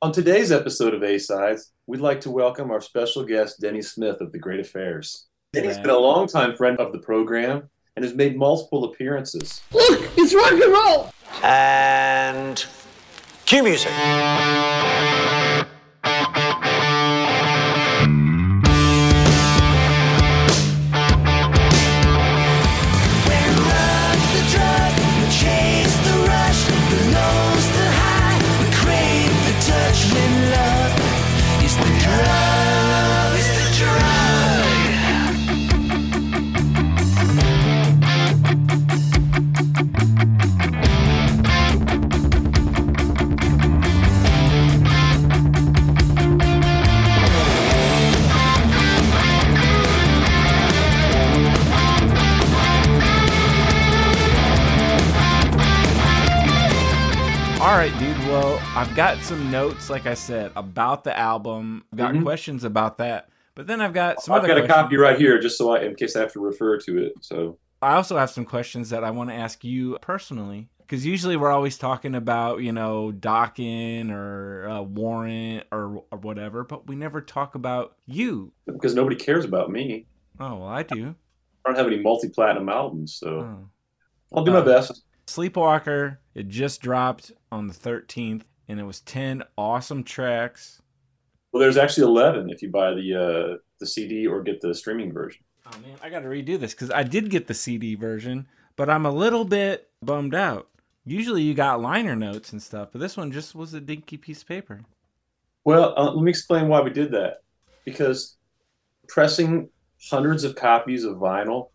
On today's episode of A Sides, we'd like to welcome our special guest, Denny Smith of The Great Affairs. Denny's been a longtime friend of the program and has made multiple appearances. Look, it's rock and roll! And cue music. Got some notes, like I said, about the album. I've got Mhm. questions about that. But then I've got some I've got a copy right here, just so I, in case I have to refer to it. So I also have some questions that I want to ask you personally. Because usually we're always talking about, you know, Dokken or uh, Warrant or, or whatever, but we never talk about you. because nobody cares about me, Oh, well, I do. I don't have any multi-platinum albums, so Oh. I'll do my Uh, best. Sleepwalker, it just dropped on the 13th, and it was 10 awesome tracks. Well, there's actually 11 if you buy the uh, the CD or get the streaming version. Oh man, I got to redo this because I did get the CD version, but I'm a little bit bummed out. Usually you got liner notes and stuff, but this one just was a dinky piece of paper. Well, uh, let me explain why we did that. Because pressing hundreds of copies of vinyl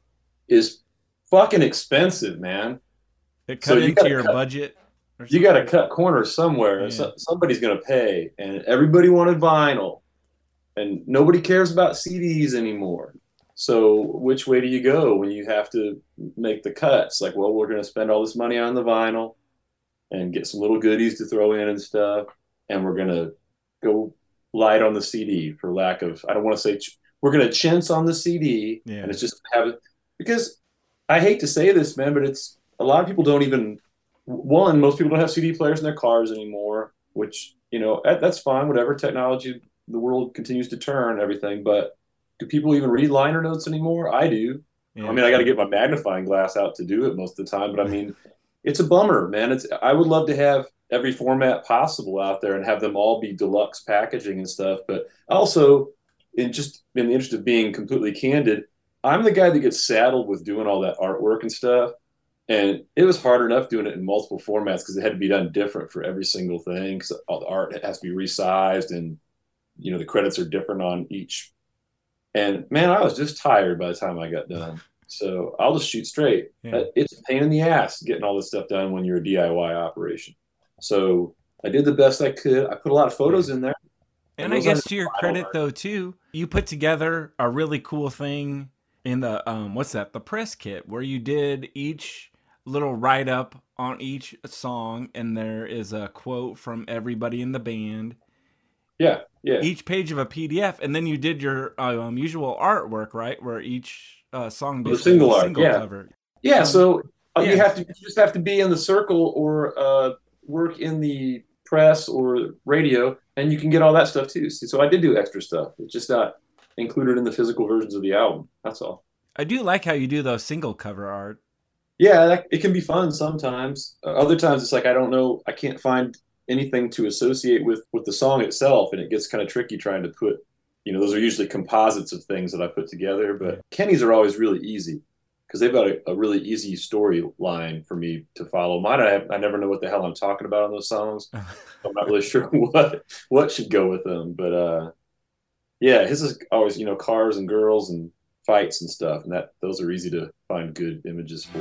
is fucking expensive, man. It cut So into gotta your cut- budget. You got to cut corners somewhere. Yeah. So, somebody's going to pay, and everybody wanted vinyl, and nobody cares about CDs anymore. So, which way do you go when you have to make the cuts? Like, well, we're going to spend all this money on the vinyl and get some little goodies to throw in and stuff, and we're going to go light on the CD for lack of, I don't want to say, ch- we're going to chintz on the CD, Yeah. and it's just have it because I hate to say this, man, but it's a lot of people don't even one, most people don't have CD players in their cars anymore, which you know that's fine. Whatever technology the world continues to turn, everything. But do people even read liner notes anymore? I do. Yeah. I mean, I got to get my magnifying glass out to do it most of the time. But I mean, it's a bummer, man. It's I would love to have every format possible out there and have them all be deluxe packaging and stuff. But also, in just in the interest of being completely candid, I'm the guy that gets saddled with doing all that artwork and stuff. And it was hard enough doing it in multiple formats because it had to be done different for every single thing because all the art has to be resized and you know the credits are different on each. And man, I was just tired by the time I got done. So I'll just shoot straight. Yeah. It's a pain in the ass getting all this stuff done when you're a DIY operation. So I did the best I could. I put a lot of photos in there. And And I guess to your credit art. though too, you put together a really cool thing in the um what's that? The press kit where you did each little write up on each song and there is a quote from everybody in the band. Yeah, yeah. Each page of a PDF and then you did your um, usual artwork, right? Where each uh, song The single art, single yeah. cover. Yeah, so uh, you have to you just have to be in the circle or uh, work in the press or radio, and you can get all that stuff too. See, so I did do extra stuff. It's just not included in the physical versions of the album. That's all. I do like how you do those single cover art. Yeah, that, it can be fun sometimes. Uh, other times it's like I don't know, I can't find anything to associate with with the song itself, and it gets kind of tricky trying to put. You know, those are usually composites of things that I put together, but Kenny's are always really easy because they've got a, a really easy storyline for me to follow. Mine, I, have, I never know what the hell I'm talking about on those songs. I'm not really sure what what should go with them, but uh, yeah, his is always you know cars and girls and fights and stuff, and that those are easy to find good images for.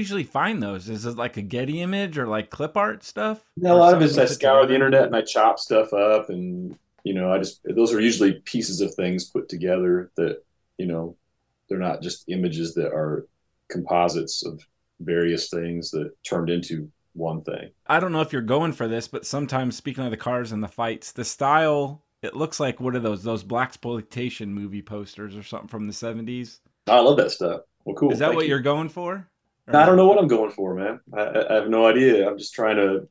Usually find those? Is it like a Getty image or like clip art stuff? Yeah, a lot of it is I scour the internet and I chop stuff up, and you know, I just those are usually pieces of things put together that you know they're not just images that are composites of various things that turned into one thing. I don't know if you're going for this, but sometimes speaking of the cars and the fights, the style it looks like what are those those blaxploitation movie posters or something from the 70s. I love that stuff. Well, cool. Is that Thank what you. you're going for? I uh-huh. don't know what I'm going for, man. I, I have no idea. I'm just trying to.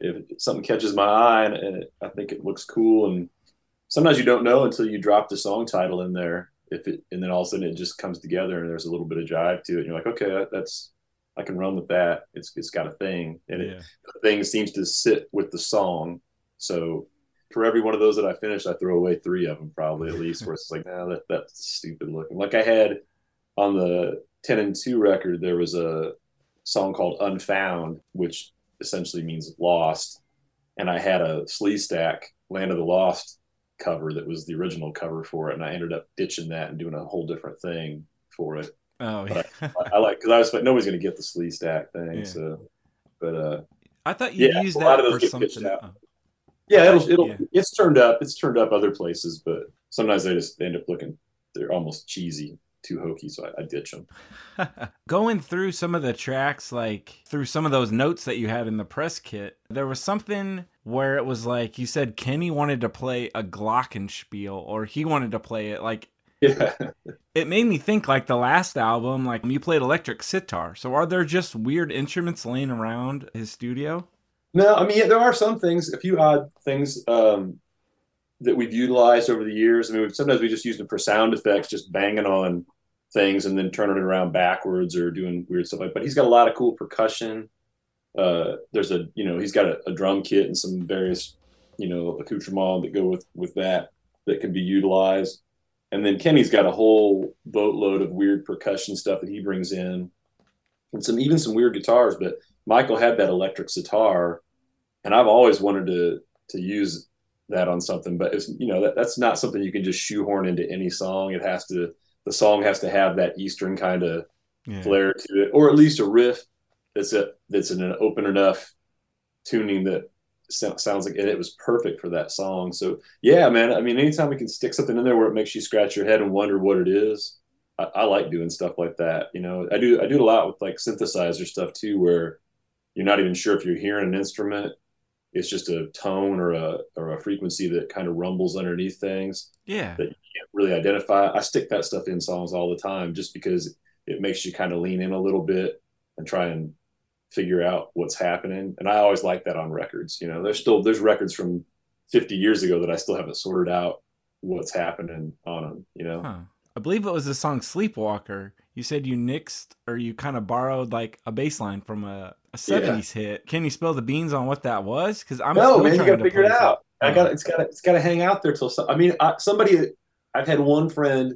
If something catches my eye and, and it, I think it looks cool, and sometimes you don't know until you drop the song title in there. If it and then all of a sudden it just comes together and there's a little bit of jive to it, and you're like, okay, that, that's I can run with that. It's it's got a thing, and it, the thing seems to sit with the song. So for every one of those that I finish, I throw away three of them probably at least. Where it's like, nah, that that's stupid looking. Like I had on the ten and two record, there was a song called Unfound, which essentially means lost, and I had a Sleestak Land of the Lost cover that was the original cover for it, and I ended up ditching that and doing a whole different thing for it. Oh, yeah. I, I like because I was like nobody's gonna get the Sleestak thing, Yeah. so. But uh, I thought you Yeah, used a lot that of those for something. out. oh. Yeah, it'll, it'll Yeah. it's turned up. It's turned up other places, but sometimes they just they end up looking they're almost cheesy, too hokey, so I, I ditch them. Going through some of the tracks, like through some of those notes that you had in the press kit, there was something where it was like you said Kenny wanted to play a Glockenspiel or he wanted to play it. Like Yeah, it made me think like the last album, like when you played electric sitar. So are there just weird instruments laying around his studio? no, I mean yeah, there are some things, a few odd things um, that we've utilized over the years. I mean, sometimes we just use them for sound effects, just banging on things and then turning it around backwards or doing weird stuff like. But he's got a lot of cool percussion. Uh, there's a you know he's got a, a drum kit and some various you know accoutrements that go with with that that can be utilized. And then Kenny's got a whole boatload of weird percussion stuff that he brings in, and some even some weird guitars. But Michael had that electric sitar, and I've always wanted to to use that on something. But it's you know that, that's not something you can just shoehorn into any song. It has to the song has to have that Eastern kind of Yeah. flair to it, or at least a riff that's a that's in an open enough tuning that sounds like and it was perfect for that song. So yeah, man. I mean, anytime we can stick something in there where it makes you scratch your head and wonder what it is, I, I like doing stuff like that. You know, I do I do it a lot with like synthesizer stuff too, where you're not even sure if you're hearing an instrument. It's just a tone or a or a frequency that kind of rumbles underneath things Yeah. that you can't really identify. I stick that stuff in songs all the time just because it makes you kind of lean in a little bit and try and figure out what's happening. And I always like that on records. You know, there's still there's records from 50 years ago that I still haven't sorted out what's happening on them. You know, Huh. I believe it was the song Sleepwalker. You said you nixed or you kind of borrowed like a bass line from a, a 70s hit. Can you spill the beans on what that was? Because I'm no, still man, you got to figure it out. I Oh. got it's got it's got to hang out there till some, I mean, I, somebody I've had one friend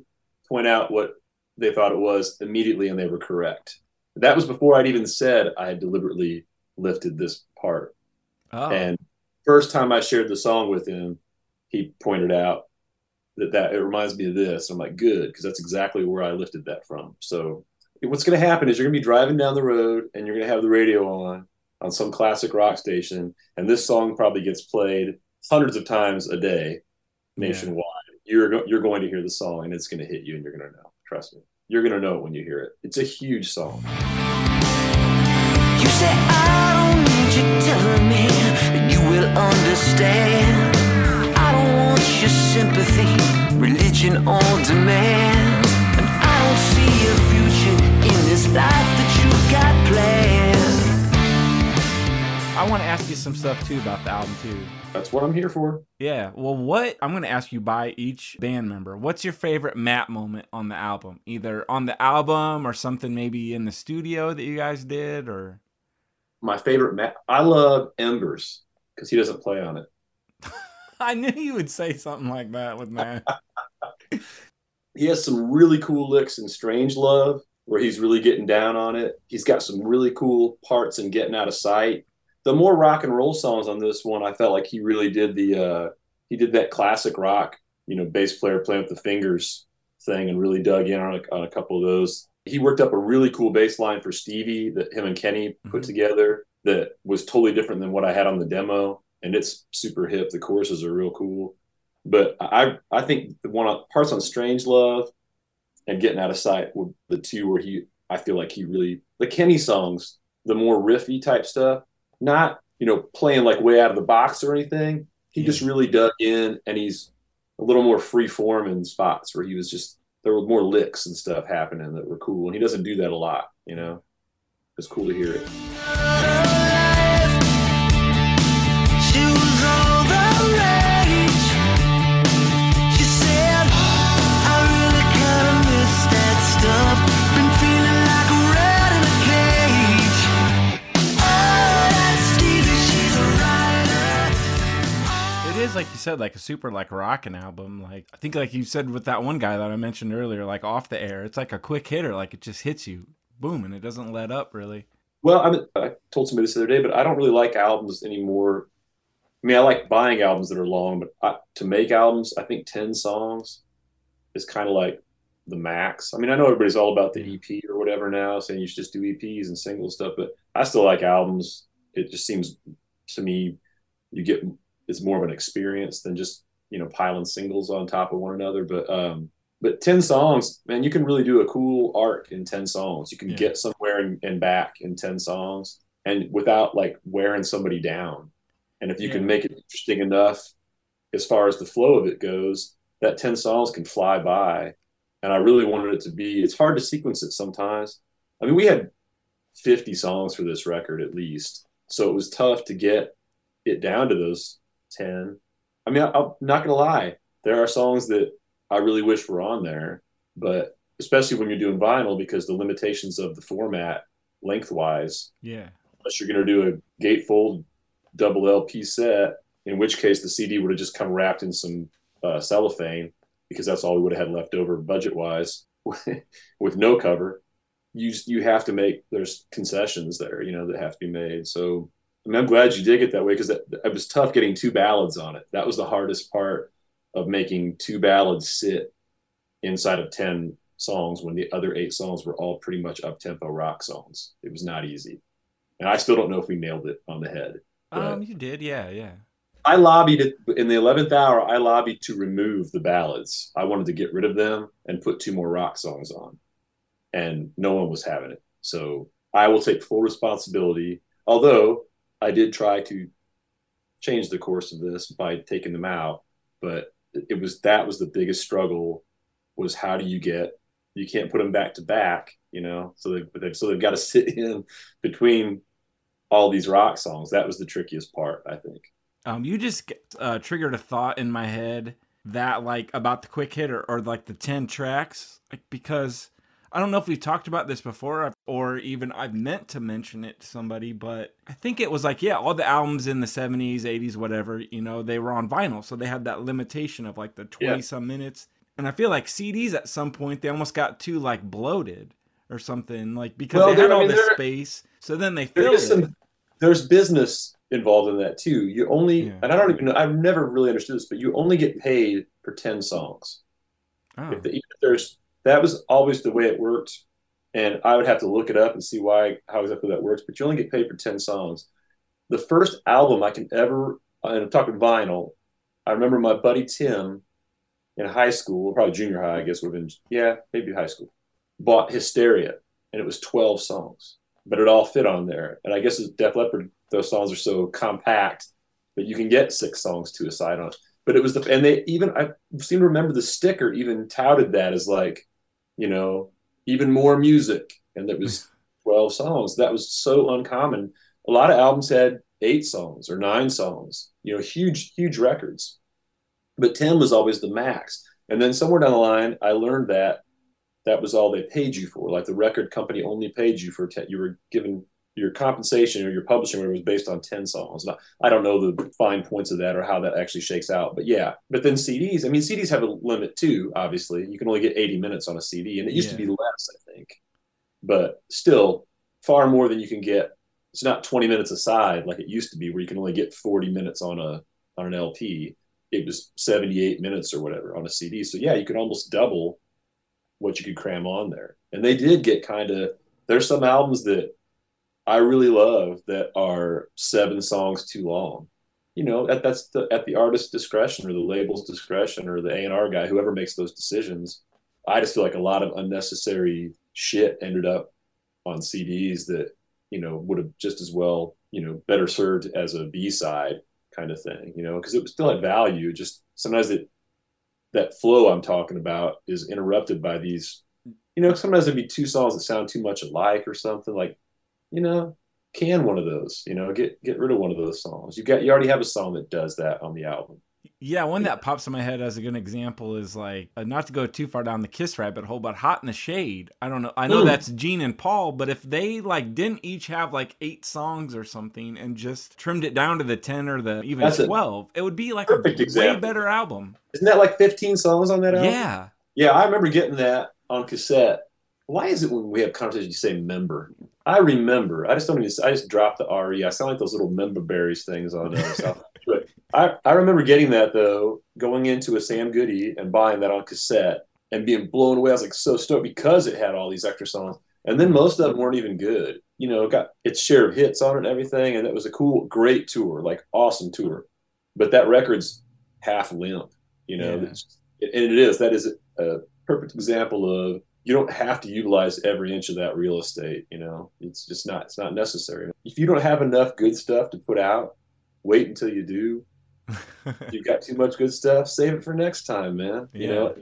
point out what they thought it was immediately, and they were correct. That was before I'd even said I had deliberately lifted this part. Oh, And first time I shared the song with him, he pointed out that that it reminds me of this. I'm like, good, because that's exactly where I lifted that from. So what's going to happen is you're going to be driving down the road and you're going to have the radio on on some classic rock station, and this song probably gets played hundreds of times a day nationwide. You're go- you're going to hear the song and it's going to hit you, and you're going to know. Trust me, you're going to know it when you hear it. It's a huge song. You say I don't need you telling me you will understand. I don't want your sympathy, religion or demand. And I don't see a future in this life that you got planned. I want to ask you some stuff too about the album too. That's what I'm here for. Yeah. Well, what I'm going to ask you by each band member. What's your favorite Matt moment on the album? Either on the album or something maybe in the studio that you guys did, or My favorite Matt. I love Embers because he doesn't play on it. I knew you would say something like that with Matt. he has some really cool licks in Strange Love where he's really getting down on it. He's got some really cool parts in Getting Out of Sight. The more rock and roll songs on this one, I felt like he really did the uh he did that classic rock, you know, bass player playing with the fingers thing and really dug in on a, on a couple of those. He worked up a really cool bass line for Stevie that him and Kenny put Mhm. together that was totally different than what I had on the demo. And it's super hip. The choruses are real cool. But I I think the one on, parts on Strange Love and Getting Out of Sight were the two where he I feel like he really the Kenny songs, the more riffy type stuff, not you know playing like way out of the box or anything. He just really dug in, and he's a little more free form in spots where he was just there were more licks and stuff happening that were cool, and he doesn't do that a lot. You know, it's cool to hear it. Like you said, like a super like rocking album. Like I think, like you said with that one guy that I mentioned earlier, like off the air, it's like a quick hitter. Like it just hits you, boom, and it doesn't let up really. Well, I, mean, I told somebody this the other day, but I don't really like albums anymore. I mean, I like buying albums that are long, but I, to make albums, I think 10 songs is kind of like the max. I mean, I know everybody's all about the EP or whatever now, saying you should just do EPs and single stuff, but I still like albums. It just seems to me you get it's more of an experience than just you know piling singles on top of one another. But um, but 10 songs, man, you can really do a cool arc in 10 songs. You can Yeah. get somewhere and, and back in 10 songs and without like wearing somebody down. And if you Yeah. can make it interesting enough as far as the flow of it goes, that 10 songs can fly by. And I really wanted it to be, it's hard to sequence it sometimes. I mean, we had 50 songs for this record at least. So it was tough to get it down to those 10. I mean, I, I'm not going to lie. There are songs that I really wish were on there, but especially when you're doing vinyl because the limitations of the format lengthwise, Yeah, unless you're going to do a gatefold double LP set, in which case the CD would have just come wrapped in some uh, cellophane because that's all we would have had left over budget wise with no cover. You you have to make there's concessions there, you know, that have to be made. So Mean, I'm glad you did it that way because it was tough getting two ballads on it. That was the hardest part of making two ballads sit inside of 10 songs when the other eight songs were all pretty much up tempo rock songs. It was not easy. And I still don't know if we nailed it on the head. Um, you did, yeah, yeah. I lobbied it in the 11th hour. I lobbied to remove the ballads. I wanted to get rid of them and put two more rock songs on. And no one was having it. So I will take full responsibility. Although I did try to change the course of this by taking them out, but it was that was the biggest struggle was how do you get you can't put them back to back, you know? So they but they've, so they've got to sit in between all these rock songs. That was the trickiest part, I think. Um, you just uh, triggered a thought in my head that like about the quick hit or, or like the 10 tracks like because I don't know if we've talked about this before or even I've meant to mention it to somebody, but I think it was like, yeah, all the albums in the 70s, 80s, whatever, you know, they were on vinyl. So they had that limitation of like the 20 Yeah. some minutes. And I feel like CDs at some point, they almost got too like bloated or something, like because Well, they had I all mean, this there- space. So then they filled it. some there's business involved in that too you only Yeah. and i don't even know i've never really understood this but you only get paid for 10 songs Oh. if, the, if there's that was always the way it worked and i would have to look it up and see why how exactly that works but you only get paid for 10 songs the first album i can ever and i'm talking vinyl i remember my buddy tim in high school probably junior high i guess would have been yeah maybe high school bought hysteria and it was 12 songs but it all fit on there. And I guess Def Leppard, those songs are so compact that you can get six songs to a side on. But it was the and they even I seem to remember the sticker even touted that as like, you know, even more music, and that was hmm. twelve songs. That was so uncommon. A lot of albums had eight songs or nine songs. You know, huge huge records. But ten was always the max. And then somewhere down the line, I learned that that was all they paid you for. Like the record company only paid you for 10, you were given your compensation or your publishing whatever was based on 10 songs. Now, I don't know the fine points of that or how that actually shakes out, but yeah. But then CDs, I mean, CDs have a limit too, obviously. You can only get 80 minutes on a CD, and it used to be less, I think. But still, far more than you can get. It's not 20 minutes aside like it used to be, where you can only get 40 minutes on a on an LP. It was 78 minutes or whatever on a CD. So yeah, you could almost double what you could cram on there. And they did get kind of there's some albums that I really love that are seven songs too long. You know, at that's the, at the artist's discretion or the label's discretion or the A&R guy, whoever makes those decisions. I just feel like a lot of unnecessary shit ended up on CDs that you know would have just as well you know better served as a B side kind of thing. You know, because it still had value. Just sometimes it that flow I'm talking about is interrupted by these. You know, sometimes there'd be two songs that sound too much alike or something. Like, you know, can one of those. You know, get get rid of one of those songs. You got you already have a song that does that on the album. Yeah, one that pops in my head as a good example is like uh, not to go too far down the Kiss rabbit hole, but "Hot in the Shade." I don't know. I know Ooh. that's Gene and Paul, but if they like didn't each have like eight songs or something and just trimmed it down to the ten or the even That's twelve, it would be like a way better album. Isn't that like 15 songs on that album? Yeah, Yeah, I remember getting that on cassette. Why is it when we have conversations you say member? I remember. I just don't even. I just dropped the re. I sound like those little member berries things on uh, South. But I I remember getting that though, going into a Sam Goody and buying that on cassette and being blown away. I was like so stoked because it had all these extra songs, and then most of them weren't even good. You know, it got its share of hits on it and everything, and it was a cool, great tour, like awesome tour. But that record's half limp. You know, Yeah. And it is. That is a perfect example of you don't have to utilize every inch of that real estate. You know, it's just not. It's not necessary. If you don't have enough good stuff to put out, wait until you do. You've got too much good stuff, save it for next time, man. You Yeah. know,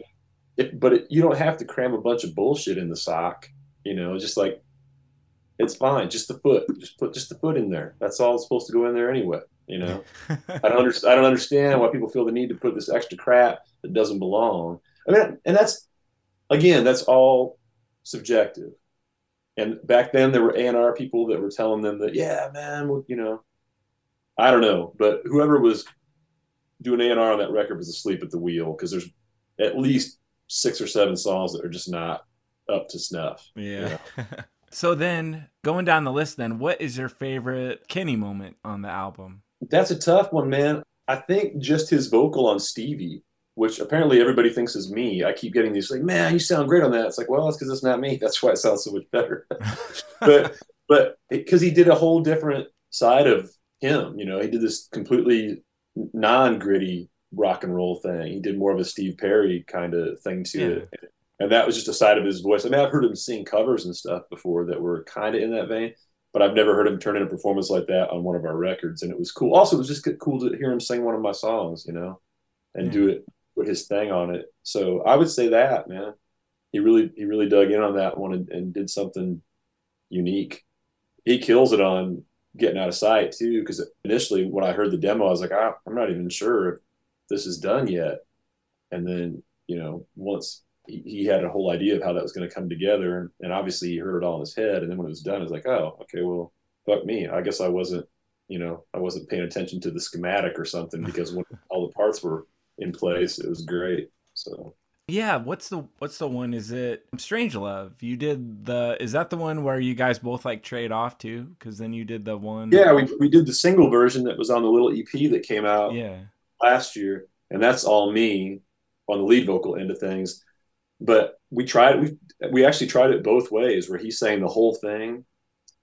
if, but it, you don't have to cram a bunch of bullshit in the sock. You know, just like it's fine. Just the foot. Just put just the foot in there. That's all that's supposed to go in there anyway. You know. I don't understand. I don't understand why people feel the need to put this extra crap that doesn't belong. I mean, and that's again, that's all subjective. And back then, there were A and R people that were telling them that, yeah, man, well, you know, I don't know, but whoever was doing A and R on that record was asleep at the wheel because there's at least six or seven songs that are just not up to snuff. yeah. so then going down the list, then what is your favorite Kenny moment on the album? That's a tough one, man. I think just his vocal on Stevie, which apparently everybody thinks is me. I keep getting these like, man, you sound great on that. It's like, well, it's because it's not me. That's why it sounds so much better. but but because he did a whole different side of him, you know, he did this completely non-gritty rock and roll thing. He did more of a Steve Perry kind of thing to Yeah. it. And that was just a side of his voice. I mean, I've heard him sing covers and stuff before that were kind of in that vein, but I've never heard him turn in a performance like that on one of our records. And it was cool. Also, it was just cool to hear him sing one of my songs, you know, and Yeah. do it, put his thing on it. So I would say that, man. He really, he really dug in on that one and, and did something unique. He kills it on getting out of sight too. Because initially, when I heard the demo, I was like, ah, I'm not even sure if this is done yet. And then, you know, once he, he had a whole idea of how that was going to come together, and obviously he heard it all in his head. And then when it was done, it was like, oh, okay, well, fuck me. I guess I wasn't, you know, I wasn't paying attention to the schematic or something because when all the parts were in place, it was great. So Yeah, what's the what's the one? Is it Strange Love? You did the is that the one where you guys both like trade off to? Because then you did the one. yeah, we we did the single version that was on the little EP that came out yeah, last year, and that's all me on the lead vocal end of things. But we tried we we actually tried it both ways, where he sang the whole thing,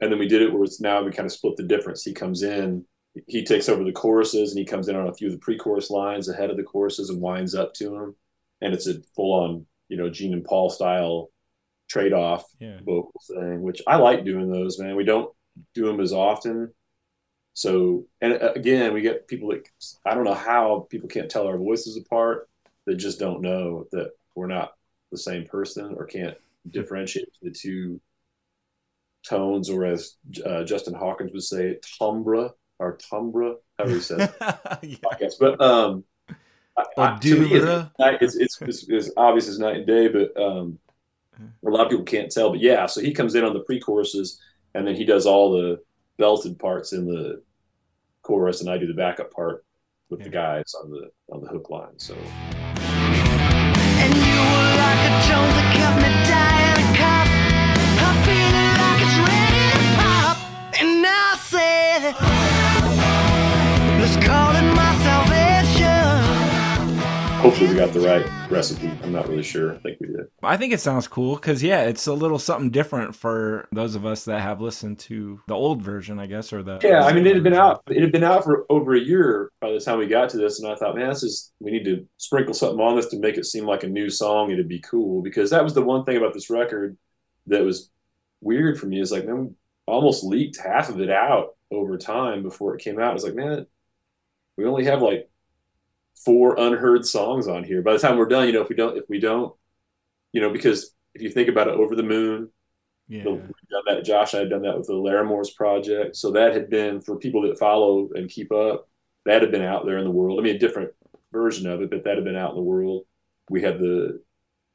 and then we did it where it's now we kind of split the difference. He comes in, he takes over the choruses, and he comes in on a few of the pre-chorus lines ahead of the choruses and winds up to them, and it's a full-on you know Gene and Paul style trade-off yeah. vocal thing, which I like doing those, man. We don't do them as often. So, and uh, again, we get people that I don't know how people can't tell our voices apart. They just don't know that we're not the same person or can't differentiate the two tones, or as uh, Justin Hawkins would say, timbre or timbre, however you say it, yeah. I guess. But um, I, I, to me, it's, timbre. it's, it's, it's, it's obvious as night and day, but um, a lot of people can't tell. But yeah, so he comes in on the pre-choruses, and then he does all the belted parts in the chorus, and I do the backup part with the guys on the on the hook line. So And hopefully we got the right recipe. I'm not really sure. I think we did. I think it sounds cool because yeah, it's a little something different for those of us that have listened to the old version, I guess, or the Yeah, I mean, it had been out. It had been out for over a year by the time we got to this, and I thought, man, this is we need to sprinkle something on this to make it seem like a new song. It'd be cool because that was the one thing about this record that was weird for me is like, man, we almost leaked half of it out over time before it came out. It's like, man, we only have like four unheard songs on here. By the time we're done, you know, if we don't, if we don't, you know, because if you think about it, Over the Moon, Yeah. done that. Josh and I had done that with the Laramore's project. So that had been for people that follow and keep up. That had been out there in the world. I mean, a different version of it, but that had been out in the world. We had the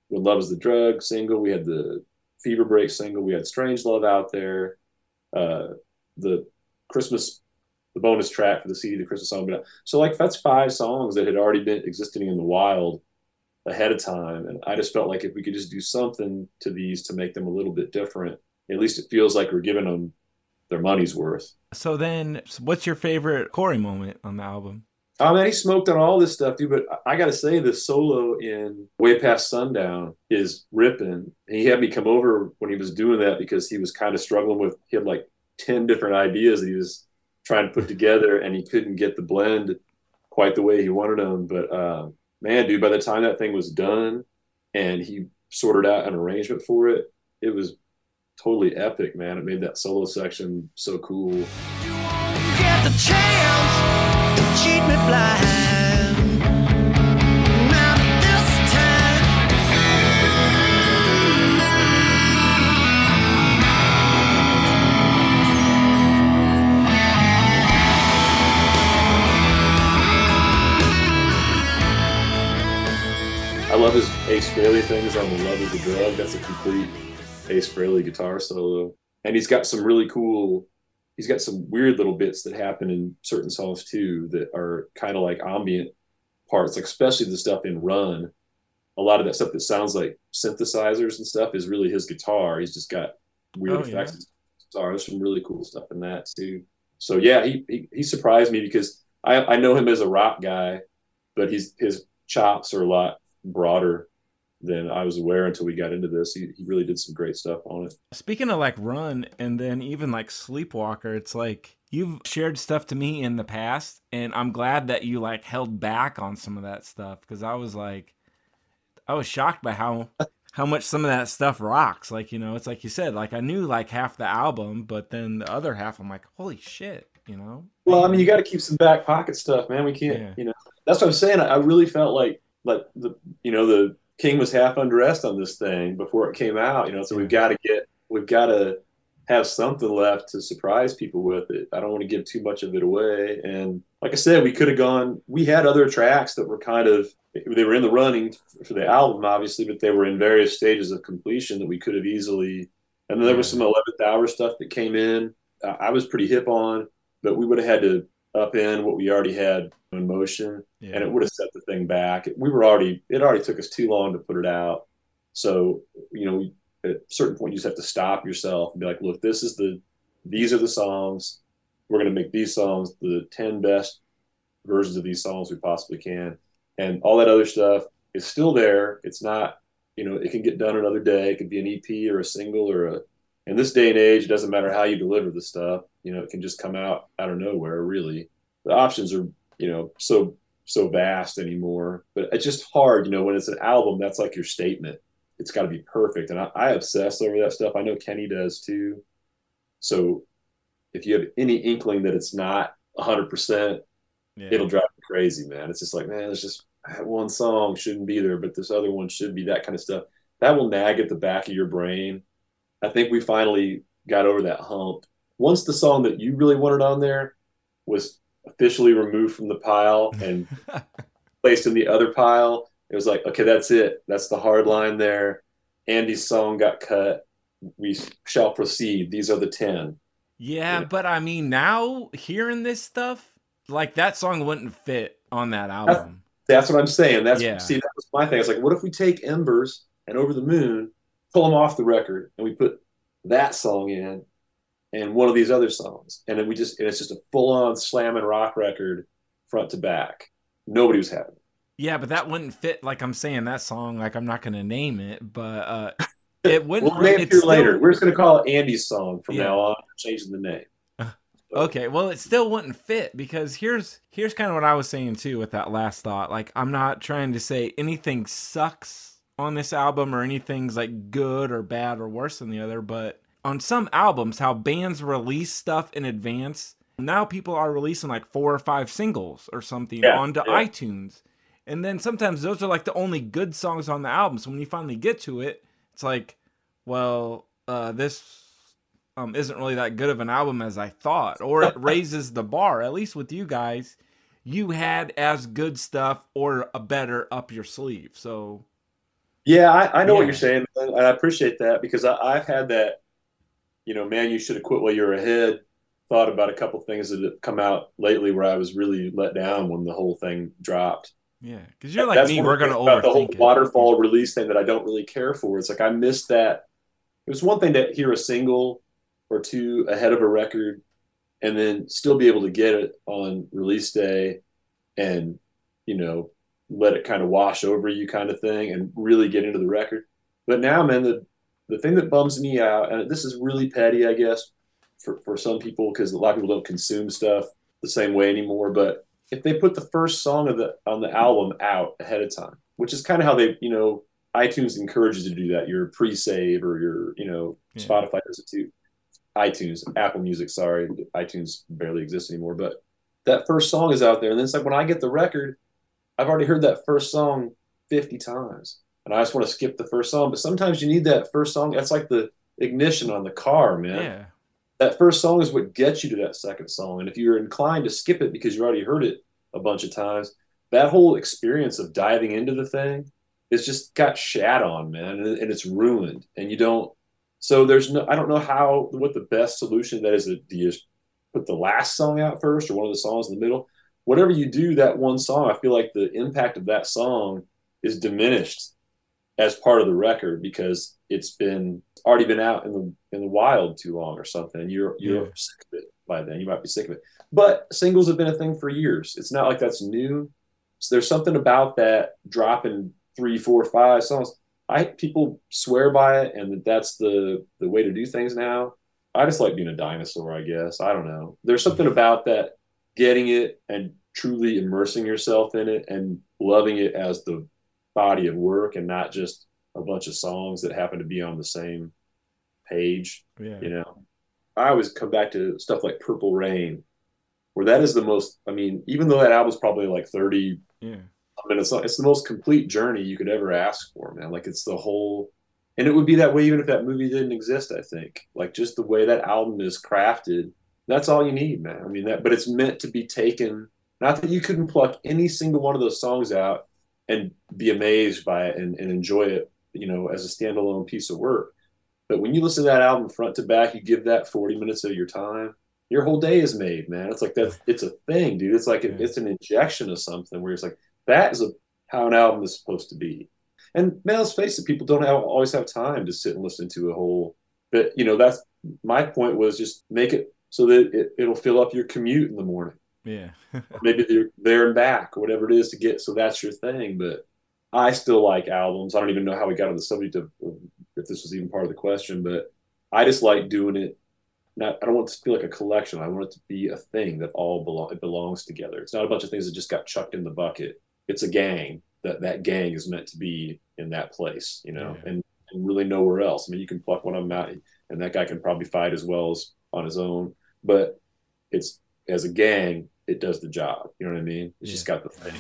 "When Love Is the Drug" single. We had the "Fever Break" single. We had "Strange Love" out there. Uh, the Christmas, the bonus track for the CD, the Christmas song. But uh, so like that's five songs that had already been existing in the wild ahead of time. And I just felt like if we could just do something to these to make them a little bit different, at least it feels like we're giving them their money's worth. So then, what's your favorite Corey moment on the album? Oh man, he smoked on all this stuff, dude. But I got to say, the solo in "Way Past Sundown" is ripping. He had me come over when he was doing that because he was kind of struggling with. He had like ten different ideas that he was trying to put together, and he couldn't get the blend quite the way he wanted them. But uh, man, dude, by the time that thing was done, and he sorted out an arrangement for it, it was totally epic, man. It made that solo section so cool. Love his Ace Frehley things on the Love is a Drug. That's a complete Ace Frehley guitar solo. And he's got some really cool, he's got some weird little bits that happen in certain songs too that are kind of like ambient parts, like especially the stuff in Run. A lot of that stuff that sounds like synthesizers and stuff is really his guitar. He's just got weird Oh, effects. yeah. Guitar. There's some really cool stuff in that too. So yeah, he he, he surprised me because I, I know him as a rock guy, but he's his chops are a lot broader than I was aware until we got into this. He, he really did some great stuff on it. Speaking of like Run and then even like Sleepwalker, it's like you've shared stuff to me in the past, and I'm glad that you like held back on some of that stuff because I was like, I was shocked by how how much some of that stuff rocks. Like you know, it's like you said, like I knew like half the album, but then the other half, I'm like, holy shit, you know? Well, I mean, you got to keep some back pocket stuff, man. We can't, Yeah. you know. That's what I'm saying. I, I really felt like like the you know the king was half undressed on this thing before it came out. You know, so we've got to get we've got to have something left to surprise people with it. I don't want to give too much of it away. And like I said, we could have gone. We had other tracks that were kind of they were in the running for the album, obviously, but they were in various stages of completion that we could have easily. And then there was some eleventh hour stuff that came in. I I was pretty hip on, but we would have had to up in what we already had in motion, Yeah. and it would have set the thing back. We were already it already took us too long to put it out. So you know, at a certain point, you just have to stop yourself and be like, look, this is the these are the songs. We're going to make these songs the ten best versions of these songs we possibly can, and all that other stuff is still there. It's not you know it can get done another day. It could be an EP or a single or a in this day and age, it doesn't matter how you deliver the stuff. You know, it can just come out out of nowhere. Really, the options are you know so so vast anymore. But it's just hard. You know, when it's an album, that's like your statement. It's got to be perfect, and I, I obsess over that stuff. I know Kenny does too. So, if you have any inkling that it's not hundred percent, yeah. it'll drive you crazy, man. It's just like, man, it's just that one song shouldn't be there, but this other one should be that kind of stuff. That will nag at the back of your brain. I think we finally got over that hump. Once the song that you really wanted on there was officially removed from the pile and placed in the other pile, it was like, okay, that's it. That's the hard line there. Andy's song got cut. We shall proceed. These are the 10. Yeah, Yeah. but I mean, now hearing this stuff, like that song wouldn't fit on that album. That's what I'm saying. That's Yeah. see, that was my thing. It's like, what if we take Embers and Over the Moon, pull them off the record, and we put that song in, and one of these other songs, and then we just and it's just a full on slam and rock record, front to back. Nobody was having. it. Yeah, but that wouldn't fit. Like I'm saying, that song, like I'm not gonna name it, but uh, it wouldn't. We'll name it still- later. We're just going to call it Andy's song from Yeah. now on, changing the name. Okay, well, it still wouldn't fit because here's here's kind of what I was saying too with that last thought. Like I'm not trying to say anything sucks on this album or anything's like good or bad or worse than the other, but on some albums how bands release stuff in advance. Now people are releasing like four or five singles or something Yeah, onto yeah. iTunes. And then sometimes those are like the only good songs on the album. So when you finally get to it, it's like, well, uh, this um, isn't really that good of an album as I thought, or it raises the bar. At least with you guys, you had as good stuff or a better up your sleeve. So Yeah, I, I know what you're saying, and I appreciate that because I, I've had that. You know, man, you should have quit while you're ahead. Thought about a couple things that have come out lately where I was really let down when the whole thing dropped. yeah, because you're like That's me, we're gonna things about the whole it. waterfall release thing that I don't really care for. It's like I missed that. It was one thing to hear a single or two ahead of a record, and then still be able to get it on release day, and you know let it kind of wash over you, kind of thing, and really get into the record. But now, man, the the thing that bums me out, and this is really petty, I guess, for for some people because a lot of people don't consume stuff the same way anymore, but if they put the first song of the on the album out ahead of time, which is kind of how they, you know, iTunes encourages you to do that. Your pre-save or your, you know, Yeah. Spotify does it too. iTunes, Apple Music, sorry, iTunes barely exists anymore. But that first song is out there, and then it's like when I get the record, I've already heard that first song fifty times, and I just want to skip the first song. But sometimes you need that first song. That's like the ignition on the car, man Yeah, that first song is what gets you to that second song. And if you're inclined to skip it because you already heard it a bunch of times, that whole experience of diving into the thing is just got shat on, man, and, and it's ruined. And you don't. So there's no. I don't know how what the best solution that is. Do you just put the last song out first, or one of the songs in the middle? Whatever you do, that one song, I feel like the impact of that song is diminished as part of the record because it's been already been out in the in the wild too long or something. And you're you're Yeah. sick of it by then. You might be sick of it. But singles have been a thing for years. It's not like that's new. So there's something about that dropping three, four, five songs. I people swear by it, and that that's the the way to do things now. I just like being a dinosaur, I guess. I don't know. There's something about that getting it and truly immersing yourself in it and loving it as the body of work and not just a bunch of songs that happen to be on the same page yeah, you know? I always come back to stuff like purple rain where that is the most i mean even though that album's probably like 30 yeah. minutes long it's the most complete journey you could ever ask for man. Like it's the whole and it would be that way even if that movie didn't exist i think. Like just the way that album is crafted that's all you need man. I mean that but it's meant to be taken not that you couldn't pluck any single one of those songs out and be amazed by it and, and enjoy it you know as a standalone piece of work. But when you listen to that album front to back you give that 40 minutes of your time your whole day is made man. It's like that's it's a thing dude. It's like it's an injection of something where it's like that is a, how an album is supposed to be. And man let's face it people don't have, always have time to sit and listen to a whole but you know that's my point was just make it so that it, it'll fill up your commute in the morning Yeah. maybe they're there and back, or whatever it is to get. So that's your thing. But I still like albums. I don't even know how we got on the subject of, of if this was even part of the question, but I just like doing it. Not, I don't want it to feel like a collection. I want it to be a thing that all belong. It belongs together. It's not a bunch of things that just got chucked in the bucket. It's a gang. That that gang is meant to be in that place, you know, Yeah. and, and really nowhere else. I mean, you can pluck one of them out, and that guy can probably fight as well as on his own. But it's as a gang, it does the job. You know what I mean? It's just got the thing.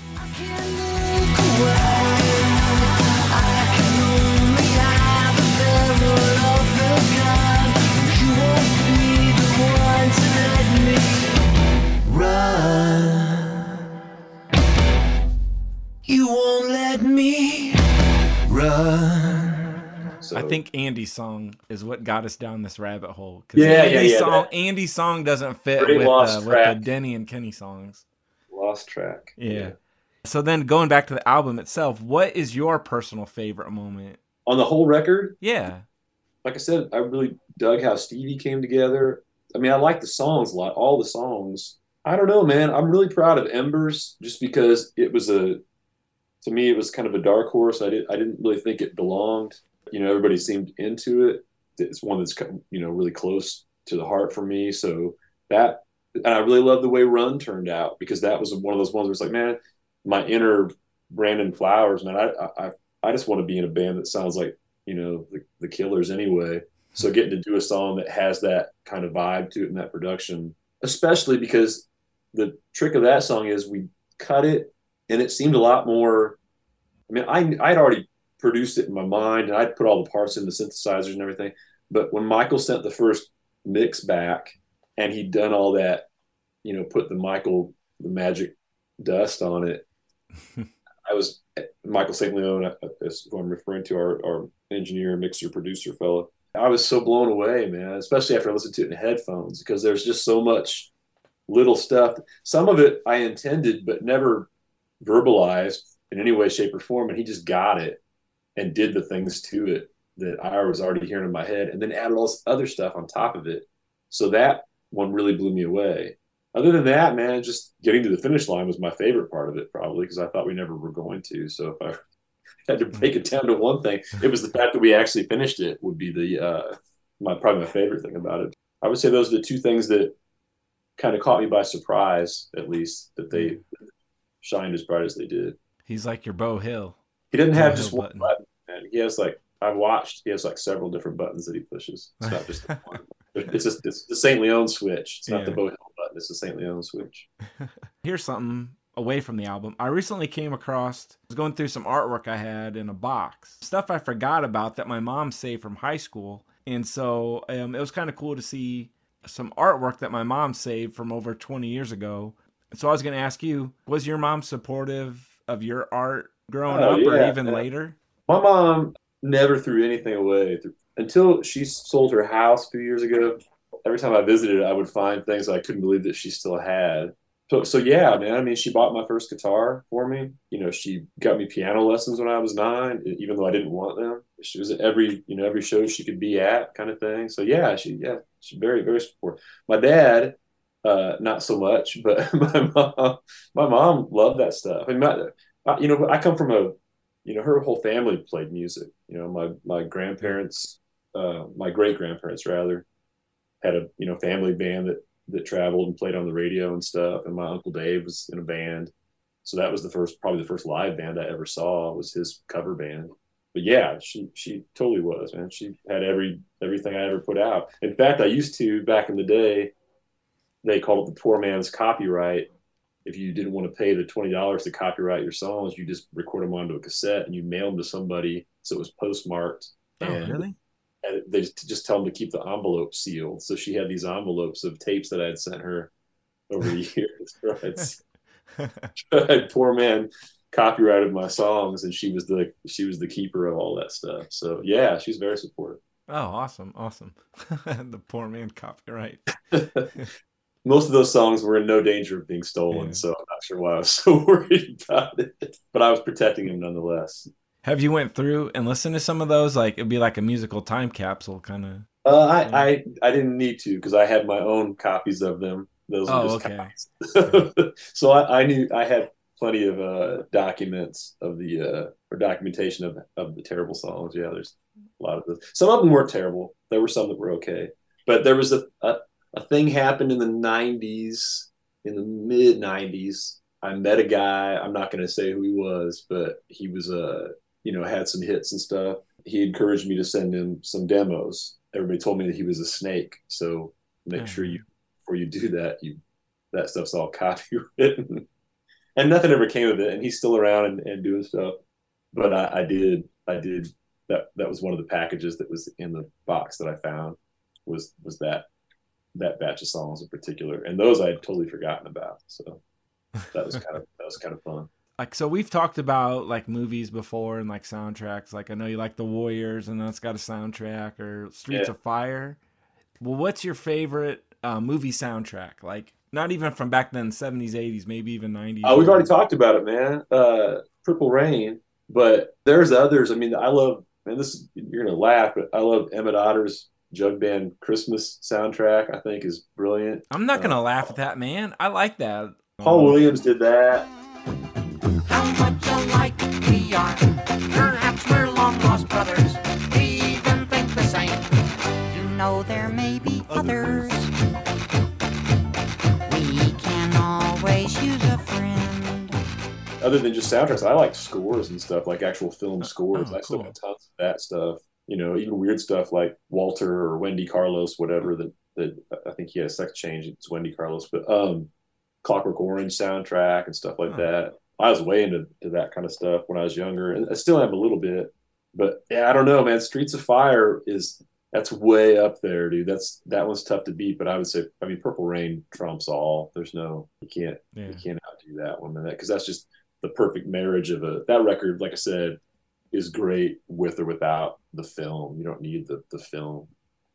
You won't let me run. So I think Andy's song is what got us down this rabbit hole. Yeah, yeah, Andy's yeah, Song, that- Andy's song doesn't fit with, uh, with the. Denny and Kenny songs. lost track. Yeah. So then going back to the album itself, what is your personal favorite moment? On the whole record, Yeah. like I said, I really dug how Stevie came together. I mean, I like the songs a lot, all the songs. I don't know, man. I'm really proud of Embers just because it was a, to me, it was kind of a dark horse. I didn't, I didn't really think it belonged. You know, everybody seemed into it. It's one that's, you know, really close to the heart for me. So that, and I really love the way Run turned out because that was one of those ones where it's like, man, my inner Brandon Flowers, man, I, I, I just want to be in a band that sounds like, you know, the, the Killers anyway. So mm-hmm. getting to do a song that has that kind of vibe to it in that production, especially because the trick of that song is we cut it and it seemed a lot more. I mean, I I'd already produced it in my mind and I'd put all the parts in the synthesizers and everything. But when Michael sent the first mix back and he'd done all that, you know, put the Michael the magic dust on it, I was Michael St. Leon, uh, uh, is who I'm referring to, our, our engineer, mixer, producer fellow. I was so blown away, man, especially after I listened to it in headphones because there's just so much little stuff. Some of it I intended, but never verbalized in any way, shape, or form. And he just got it and did the things to it that I was already hearing in my head, and then added all this other stuff on top of it. So that one really blew me away. Other than that, man, just getting to the finish line was my favorite part of it, probably because I thought we never were going to. So if I had to break it down to one thing, it was the fact that we actually finished it would be the uh, my probably my favorite thing about it. I would say those are the two things that kind of caught me by surprise, at least that they shined as bright as they did. He's like your Bo Hill. He didn't have just one button. button. Man. He has like I've watched. He has like several different buttons that he pushes. It's not just the one. It's just it's the Saint Leon switch. It's not the Yeah. Bo Hill button. It's the Saint Leon switch. Here's something away from the album. I recently came across, I was going through some artwork I had in a box, stuff I forgot about that my mom saved from high school. And so um, it was kind of cool to see some artwork that my mom saved from over 20 years ago. So I was going to ask you, was your mom supportive of your art growing Oh, up or even yeah. later? My mom never threw anything away until she sold her house a few years ago. Every time I visited, I would find things I couldn't believe that she still had. So, so yeah, man. I mean, she bought my first guitar for me. You know, she got me piano lessons when I was nine, even though I didn't want them. She was at every, you know, every show she could be at, kind of thing. So yeah, she, yeah, she's very, very supportive. My dad, uh, not so much, but my mom, my mom loved that stuff. I mean, my, I- you know, I come from a, you know, her whole family played music. You know, my my grandparents, uh, my great grandparents rather, had a you know family band that that traveled and played on the radio and stuff. And my uncle Dave was in a band, so that was the first, probably the first live band I ever saw was his cover band. But yeah, she she totally was, man. She had every everything I ever put out. In fact, I used to back in the day. They called it the poor man's copyright if you didn't want to pay the twenty dollars to copyright your songs, you just record them onto a cassette and you mail them to somebody so it was postmarked. Oh, and, really? and they just, just tell them to keep the envelope sealed. So she had these envelopes of tapes that I had sent her over the years. Right? Poor man copyrighted my songs, and she was the she was the keeper of all that stuff. So yeah, she's very supportive. Oh, awesome. Awesome. the poor man copyright. Most of those songs were in no danger of being stolen, Yeah. so I'm not sure why I was so worried about it. But I was protecting them nonetheless. Have you went through and listened to some of those? Like it'd be like a musical time capsule kind of. Uh, I, I I didn't need to because I had my own copies of them. Those Oh, were just okay. copies. so I, I knew I had plenty of uh, documents of the uh, or documentation of of the terrible songs. Yeah, there's a lot of those. Some of them were terrible. There were some that were okay, but there was a a, a thing happened in the '90s, in the mid '90s. I met a guy. I'm not going to say who he was, but he was uh you know had some hits and stuff. He encouraged me to send him some demos. Everybody told me that he was a snake, so make Yeah. sure you before you do that, you that stuff's all copywritten. and nothing ever came of it. And he's still around and, and doing stuff. But I, I did, I did that. That was one of the packages that was in the box that I found was was that that batch of songs in particular, and those I had totally forgotten about. So that was kind of that was kind of fun. Like so, we've talked about like movies before and like soundtracks. Like I know you like The Warriors, and that's got a soundtrack, or Streets Yeah. of Fire. Well, what's your favorite uh, movie soundtrack? Like not even from back then, seventies, eighties, maybe even nineties. Uh, we've already talked about it, man. Uh, Purple Rain, but there's others. I mean, I love, and this you're gonna laugh, but I love Emmett Otter's Jug Band Christmas soundtrack. I think is brilliant. I'm not gonna uh, laugh at that, man. I like that. Paul Williams did that. How much alike we are. Perhaps we're long lost brothers. We even think the same. You know there may be others. We can always use a friend. Other than just soundtracks, I like scores and stuff, like actual film oh, scores. oh, I still cool. have tons of that stuff. You know, even weird stuff like Walter or Wendy Carlos, whatever that that I think he had a sex change. It's Wendy Carlos, but um, Clockwork Orange soundtrack and stuff like that. I was way into to that kind of stuff when I was younger, and I still am a little bit. But yeah, I don't know, man. Streets of Fire is that's way up there, dude. That's that one's tough to beat. But I would say, I mean, Purple Rain trumps all. There's no you can't Yeah. you can't outdo that one, man. Because that's just the perfect marriage of a that record. Like I said, is great with or without the film. You don't need the the film.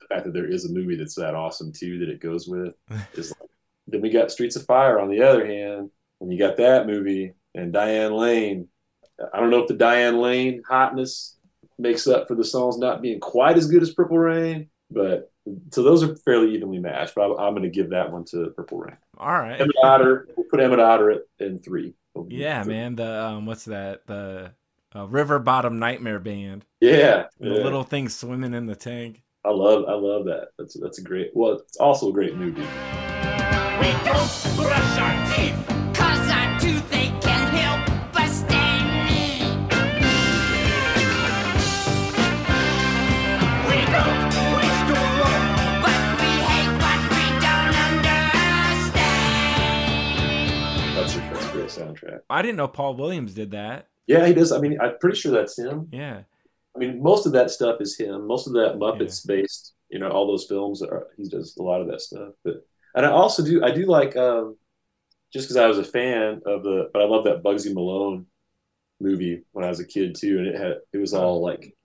The fact that there is a movie that's that awesome too that it goes with is like. Then we got Streets of Fire on the other hand, and you got that movie and Diane Lane. I don't know if the Diane Lane hotness makes up for the songs not being quite as good as Purple Rain, but so those are fairly evenly matched. But I'm, going to give that one to Purple Rain. All right. Emmett Otter, we'll put Emmett Otter at, in three. Yeah, man. The um, what's that? The uh, River Bottom Nightmare Band. Yeah, The little thing swimming in the tank. I love, I love that. That's that's a great. Well, it's also a great movie. We don't brush our teeth. Cause our toothache can't help but stand me. We don't waste your love. But we hate what we don't understand. That's a, that's a great soundtrack. I didn't know Paul Williams did that. Yeah, he does. I mean, I'm pretty sure that's him. Yeah. I mean, most of that stuff is him. Most of that Muppets based, you know, all those films are he does a lot of that stuff. But and I also do I do like um just because I was a fan of the but I love that Bugsy Malone movie when I was a kid too, and it had it was all like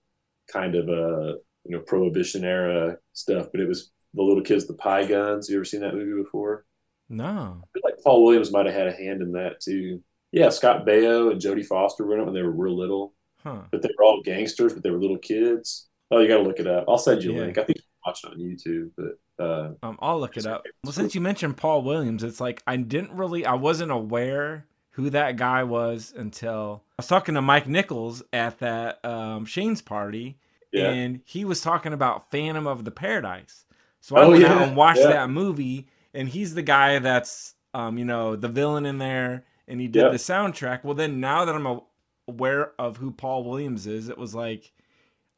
kind of a you know prohibition era stuff, but it was the little kids, the pie guns. You ever seen that movie before? No. I feel like Paul Williams might have had a hand in that too. Yeah, Scott Baio and Jodie Foster were in it when they were real little Huh. but they were all gangsters, but they were little kids. Oh, you got to look it up. I'll send you a Yeah. link. I think you can watch it on YouTube, but uh, Um, I'll look it up. Well, since you mentioned Paul Williams, it's like I didn't really, I wasn't aware who that guy was until I was talking to Mike Nichols at that um, Shane's party, yeah, and he was talking about Phantom of the Paradise. So I Oh, went yeah, out and watched yeah. that movie, and he's the guy that's, um, you know, the villain in there, and he did Yeah. the soundtrack. Well, then now that I'm aware of who Paul Williams is, it was like.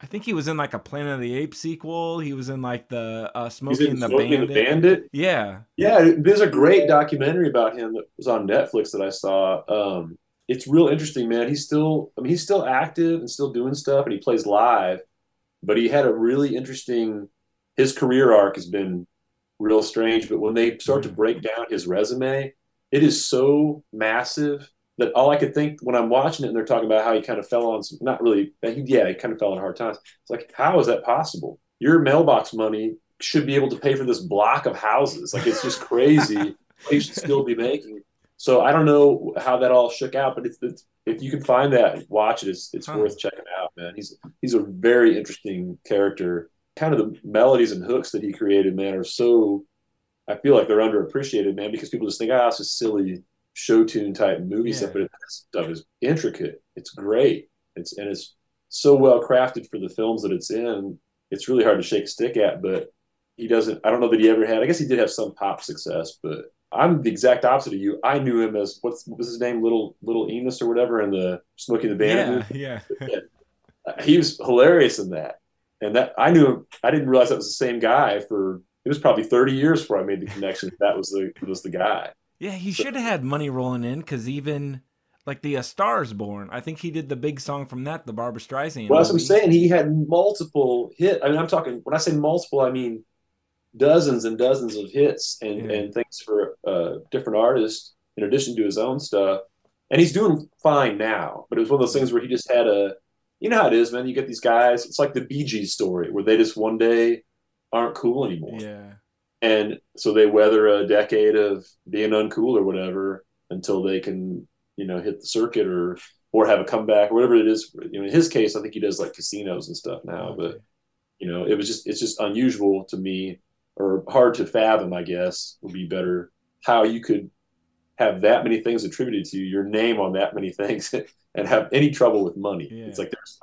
I think he was in like a Planet of the Apes sequel. He was in like the uh, Smoking in the Smokey Bandit. and the Bandit. Yeah. Yeah, there's a great documentary about him that was on Netflix that I saw. Um, it's real interesting, man. He's still, I mean, he's still active and still doing stuff, and he plays live. But he had a really interesting. His career arc has been real strange. But when they start to Mm. break down his resume, it is so massive that all I could think when I'm watching it and they're talking about how he kind of fell on some, not really, yeah, he kind of fell on hard times. It's like, how is that possible? Your mailbox money should be able to pay for this block of houses. Like, it's just crazy. you should still be making. So I don't know how that all shook out, but it's, it's if you can find that, watch it. It's it's Huh. worth checking out, man. He's he's a very interesting character. Kind of the melodies and hooks that he created, man, are so. I feel like they're underappreciated, man, because people just think, ah, it's just silly show tune type movie Yeah. stuff, but that stuff is intricate. It's great. It's and it's so well crafted for the films that it's in. It's really hard to shake a stick at, but he doesn't. I don't know that he ever had. I guess he did have some pop success, but I'm the exact opposite of you. I knew him as what's what was his name, little little Enos or whatever, in the Smoking the Bandit Yeah, movie. yeah. He was hilarious in that, and that I knew him. I didn't realize that was the same guy for. It was probably 30 years before I made the connection. that that was the was the guy. Yeah, he should have had money rolling in because even like the A Star is Born, I think he did the big song from that, the Barbra Streisand. Well, that's what I'm saying. He had multiple hit. I mean, I'm talking when I say multiple, I mean dozens and dozens of hits and Yeah. and things for uh, different artists in addition to his own stuff. And he's doing fine now. But it was one of those things where he just had a, you know how it is, man. You get these guys. It's like the Bee Gees story where they just one day aren't cool anymore, Yeah, and so they weather a decade of being uncool or whatever until they can, you know, hit the circuit or or have a comeback or whatever it is. You know, in his case, I think he does like casinos and stuff now, oh, but you know, it was just it's just unusual to me or hard to fathom, I guess, would be better how you could have that many things attributed to you, your name on that many things and have any trouble with money. Yeah. It's like there's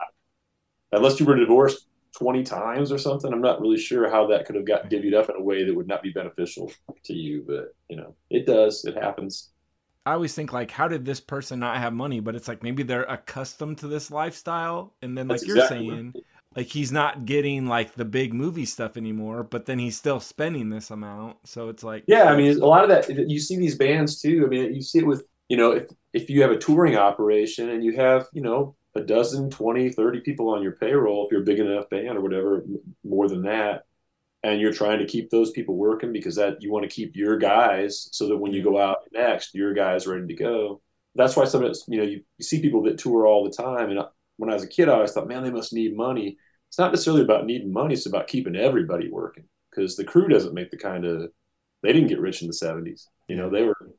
unless you were divorced 20 times or something, I'm not really sure how that could have got divvied up in a way that would not be beneficial to you, but you know, it does, it happens. I always think like, how did this person not have money? But it's like maybe they're accustomed to this lifestyle, and then like That's you're exactly saying, right. like he's not getting like the big movie stuff anymore, but then he's still spending this amount. So it's like Yeah, I mean, a lot of that you see these bands too. I mean, you see it with you know if if you have a touring operation and you have you know a dozen, 20, 30 people on your payroll, if you're a big enough band or whatever, more than that, and you're trying to keep those people working because that you want to keep your guys so that when you go out next, your guys ready to go. That's why some of you know you, you see people that tour all the time. And uh, when I was a kid, I always thought, man, they must need money. It's not necessarily about needing money; it's about keeping everybody working because the crew doesn't make the kind of they didn't get rich in the 70s you know they were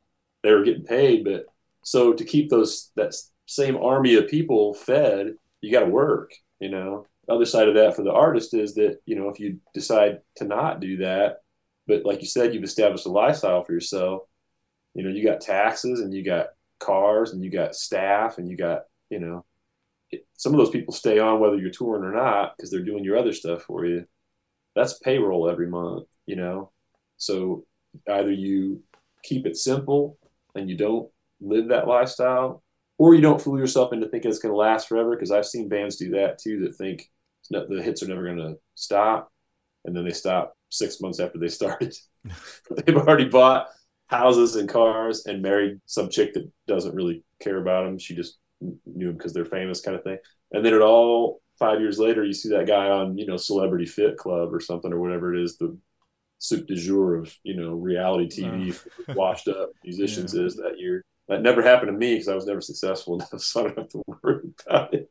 they were getting paid but so to keep those that same army of people fed you got to work you know? The other side of that for the artist is that you know if you decide to not do that but like you said you've established a lifestyle for yourself you know you got taxes and you got cars and you got staff and you got you know some of those people stay on whether you're touring or not because they're doing your other stuff for you. That's payroll every month you know? So either you keep it simple and you don't live that lifestyle, or you don't fool yourself into thinking it's going to last forever. Because I've seen bands do that too, that think not- the hits are never going to stop, and then they stop six months after they started. They've already bought houses and cars and married some chick that doesn't really care about them. She just knew them because they're famous, kind of thing. And then it all five years later, you see that guy on you know Celebrity Fit Club or something or whatever it is, the soup du jour of you know reality TV washed up musicians is that year. That never happened to me because I was never successful enough, so I don't have to worry about it.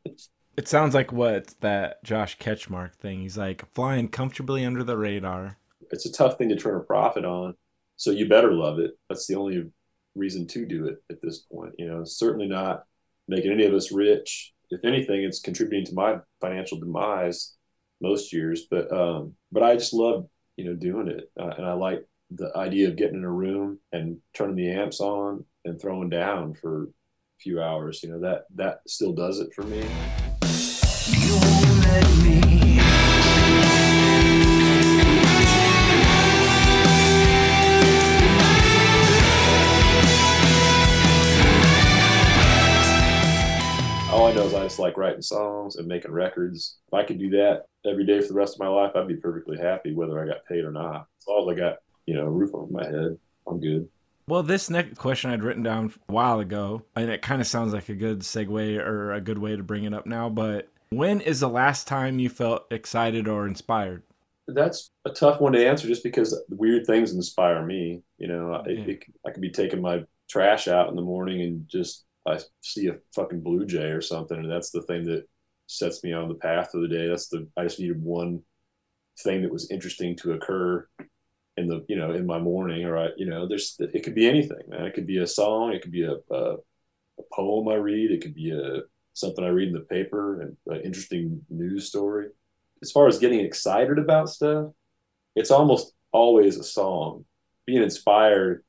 it sounds like what that Josh Ketchmark thing. He's like flying comfortably under the radar. It's a tough thing to turn a profit on, so you better love it. That's the only reason to do it at this point. You know, certainly not making any of us rich. If anything, it's contributing to my financial demise most years. But um, but I just love you know doing it, uh, and I like the idea of getting in a room and turning the amps on and throwing down for a few hours. You know that that still does it for me. All I know is I just like writing songs and making records. If I could do that every day for the rest of my life, I'd be perfectly happy, whether I got paid or not. As long as I got, you know, a roof over my head, I'm good. Well, this next question I'd written down a while ago, and it kind of sounds like a good segue or a good way to bring it up now. But when is the last time you felt excited or inspired? That's a tough one to answer just because weird things inspire me. You know, I, Yeah. it, I could be taking my trash out in the morning and just I see a fucking blue jay or something, and that's the thing that sets me on the path of the day. That's the I just needed one thing that was interesting to occur in the you know in my morning or I, you know there's it could be anything man. It could be a song it could be a, a, a poem I read it could be a something I read in the paper and an interesting news story. As far as getting excited about stuff it's almost always a song. Being inspired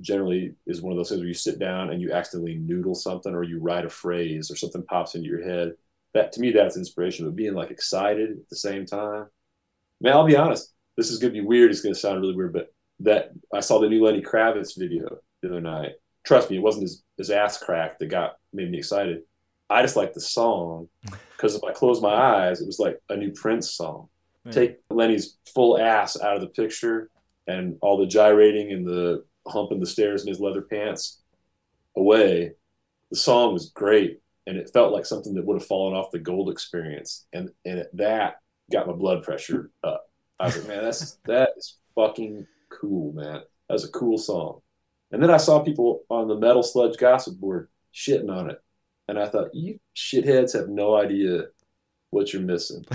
generally is one of those things where you sit down and you accidentally noodle something or you write a phrase or something pops into your head. That to me that's inspiration but being like excited at the same time. Man I'll be honest this is going to be weird. It's going to sound really weird, but that I saw the new Lenny Kravitz video the other night. Trust me, it wasn't his, his ass crack that got made me excited. I just like the song because if I close my eyes, it was like a new Prince song. Yeah. Take Lenny's full ass out of the picture and all the gyrating and the humping the stairs in his leather pants away. The song was great, and it felt like something that would have fallen off the Gold Experience, and and that got my blood pressure up. I was like, man, that's that is fucking cool, man. That was a cool song. And then I saw people on the Metal Sludge Gossip board shitting on it, and I thought, you shitheads have no idea what you're missing.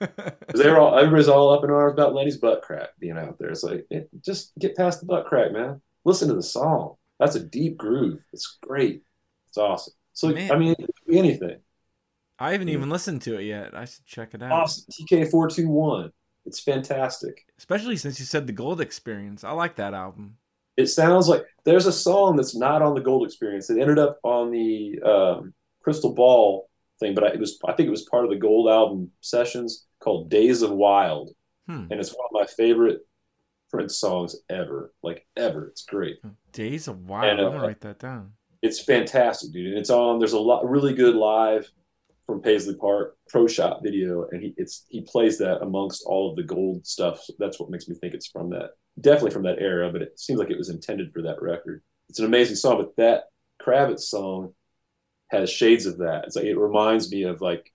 Because they were all, everybody's all up in arms about Lenny's butt crack being out there. It's like, eh, just get past the butt crack, man. Listen to the song. That's a deep groove. It's great. It's awesome. So Man. I mean, it anything. I haven't even listened to it yet. I should check it out. Awesome. TK four two one. It's fantastic. Especially since you said the Gold Experience. I like that album. It sounds like there's a song that's not on the Gold Experience. It ended up on the um, Crystal Ball thing, but I, it was I think it was part of the Gold album sessions called Days of Wild, Hmm. and it's one of my favorite Prince songs ever. Like ever, it's great. Days of Wild. And, uh, I'm gonna write that down. It's fantastic, dude. And it's on. There's a lot really good live from Paisley Park Pro Shop video, and he it's he plays that amongst all of the gold stuff. So that's what makes me think it's from that, definitely from that era. But it seems like it was intended for that record. It's an amazing song, but that Kravitz song has shades of that. It's like it reminds me of like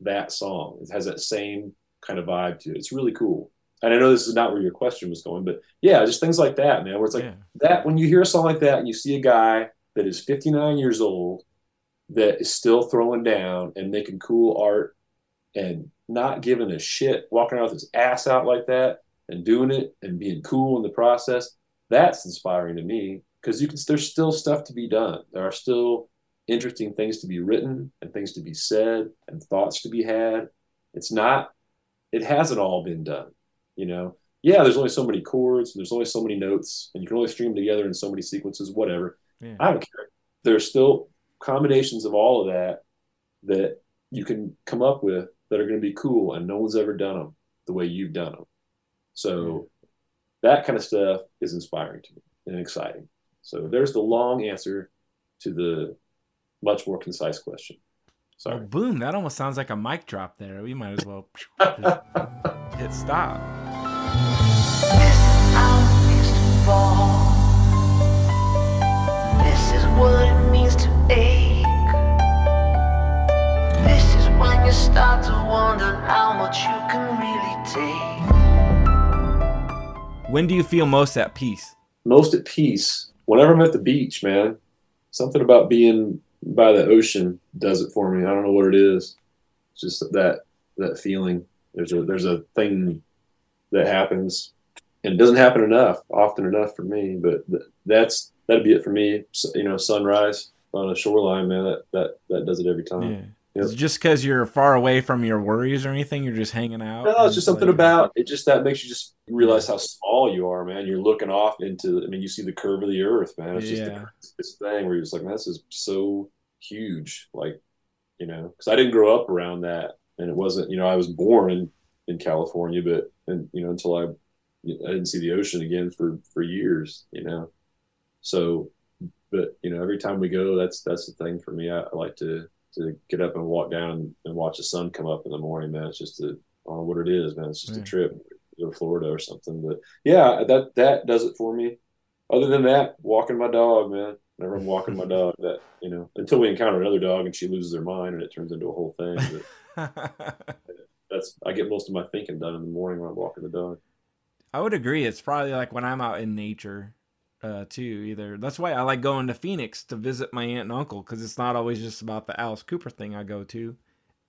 that song. It has that same kind of vibe to it. It's really cool. And I know this is not where your question was going, but yeah, just things like that, man. Where it's like Yeah. that when you hear a song like that and you see a guy that is 59 years old that is still throwing down and making cool art and not giving a shit, walking around with his ass out like that and doing it and being cool in the process, that's inspiring to me because you can there's still stuff to be done. There are still interesting things to be written and things to be said and thoughts to be had. It's not it hasn't all been done, you know. Yeah, there's only so many chords, and there's only so many notes, and you can only string them together in so many sequences, whatever. Yeah. I don't care. There's still combinations of all of that that you can come up with that are going to be cool, and no one's ever done them the way you've done them. So that kind of stuff is inspiring to me and exciting. So there's the long answer to the much more concise question. Oh, Sorry. boom! That almost sounds like a mic drop there. We might as well hit stop. This is what it means to start to wonder how much you can really take. When do you feel most at peace? Most at peace whenever I'm at the beach, man. Something about being by the ocean does it for me. I don't know what it is. It's just that that feeling. There's a there's a thing that happens, and it doesn't happen enough, often enough for me. But th- that's that'd be it for me. S you know, sunrise on a shoreline, man. That that that does it every time. Yeah. Yep. Is it just because you're far away from your worries or anything? You're just hanging out. No, it's just something like- about it. Just that makes you just realize how small you are, man. You're looking off into. I mean, you see the curve of the earth, man. It's just Yeah. the, this thing where you're just like, man, this is so huge. Like, you know, because I didn't grow up around that, and it wasn't. You know, I was born in in California, but and you know, until I I didn't see the ocean again for for years. You know, so but you know, every time we go, that's that's the thing for me. I, I like to to get up and walk down and watch the sun come up in the morning, man. It's just a, I don't know what it is, man. It's just a trip to Florida or something. But yeah, that that does it for me. Other than that, walking my dog, man. Whenever I'm walking my dog, that you know, until we encounter another dog and she loses her mind and it turns into a whole thing. But that's I get most of my thinking done in the morning when I'm walking the dog. I would agree. It's probably like when I'm out in nature, uh, too. Either that's why I like going to Phoenix to visit my aunt and uncle because it's not always just about the Alice Cooper thing I go to.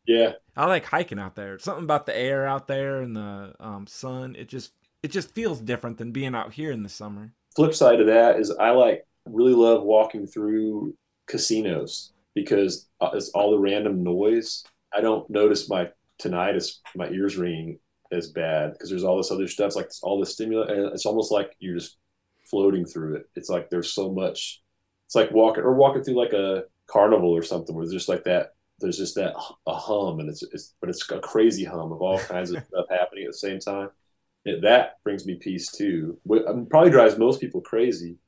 Yeah, I like hiking out there. Something about the air out there and the um, sun. It just it just feels different than being out here in the summer. flip side of that is I like really love walking through casinos because uh, it's all the random noise. I don't notice my tinnitus, my ears ringing as bad because there's all this other stuff. It's like all this stimulant, and it's almost like you're just floating through it. It's like there's so much. It's like walking or walking through like a carnival or something where there's just like that. There's just that a hum, and it's, it's but it's a crazy hum of all kinds of stuff happening at the same time. It, that brings me peace too. What um, probably drives most people crazy,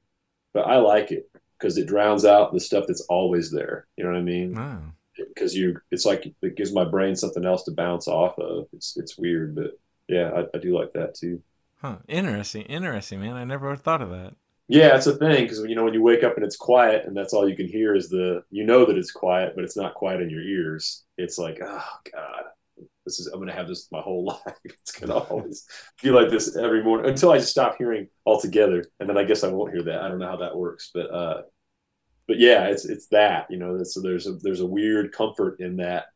but I like it because it drowns out the stuff that's always there. You know what I mean? Oh. Because you, it's like it gives my brain something else to bounce off of. It's it's weird, but yeah, I, I do like that too. Huh. Interesting. Interesting, man. I never thought of that. Yeah, it's a thing because you know when you wake up and it's quiet and that's all you can hear is the you know that it's quiet, but it's not quiet in your ears. It's like oh god, this is I'm gonna have this my whole life. It's gonna always feel like this every morning until I just stop hearing altogether, and then I guess I won't hear that. I don't know how that works, but uh, but yeah, it's it's that you know. So there's a there's a weird comfort in that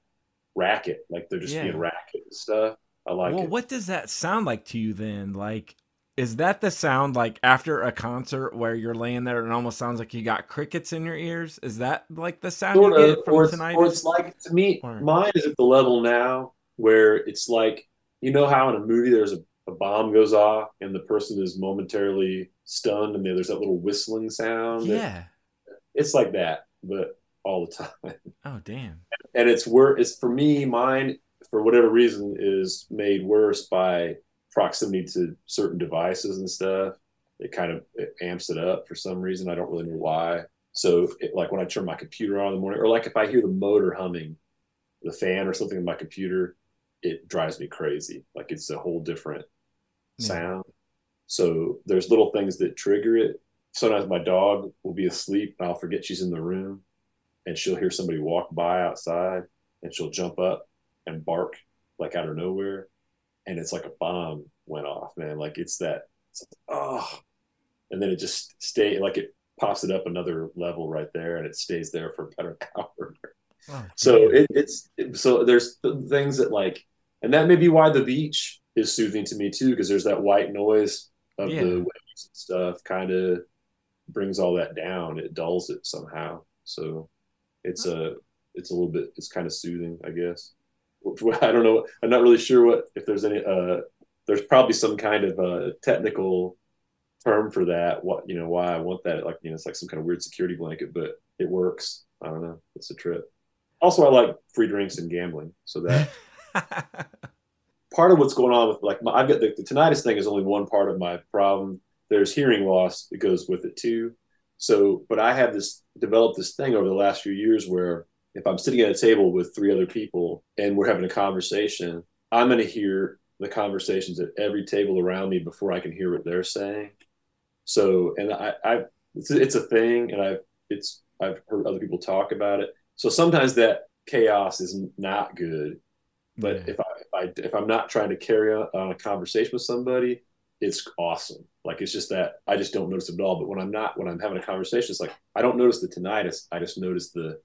racket, like they're just Yeah. being racket and stuff. I like well, it. what does that sound like to you then? Like, is that the sound like after a concert where you're laying there and it almost sounds like you got crickets in your ears? Is that like the sound sort you of, get from or tinnitus? or it's like to me, Or- mine is at the level now where it's like you know how in a movie there's a, a bomb goes off and the person is momentarily stunned and there's that little whistling sound. yeah. it's like that, but all the time. Oh, damn. And it's where It's for me, mine for whatever reason is made worse by proximity to certain devices and stuff. It kind of it amps it up for some reason. I don't really know why. So, it, like when I turn my computer on in the morning, or like if I hear the motor humming the fan or something in my computer, it drives me crazy. Like it's a whole different Yeah. sound. So there's little things that trigger it. Sometimes my dog will be asleep and I'll forget she's in the room and she'll hear somebody walk by outside and she'll jump up and bark like out of nowhere. And it's like a bomb went off, man. Like it's that, it's like, oh, and then it just stay like it pops it up another level right there and it stays there for about an hour. Oh, So it, it's it- so there's things that like, and that may be why the beach is soothing to me too, because there's that white noise of Yeah. the waves and stuff, kind of brings all that down. It dulls it somehow. So it's a it's a little bit it's kind of soothing, I guess. I don't know. I'm not really sure what if there's any. uh There's probably some kind of uh technical term for that. What you know why I want that? Like you know, it's like some kind of weird security blanket, but it works. I don't know. It's a trip. Also, I like free drinks and gambling, so that part of what's going on with like my, I've got the, the tinnitus thing is only one part of my problem. There's hearing loss that goes with it too. So, but I have this developed this thing over the last few years where if I'm sitting at a table with three other people and we're having a conversation, I'm going to hear the conversations at every table around me before I can hear what they're saying. So, and I, I it's, it's a thing, and I've it's I've heard other people talk about it. So sometimes that chaos is not good but Yeah. if I, if I if I'm not trying to carry on, on a conversation with somebody, it's awesome. Like it's just that I just don't notice it at all. But when I'm not when I'm having a conversation, it's like I don't notice the tinnitus. I just notice the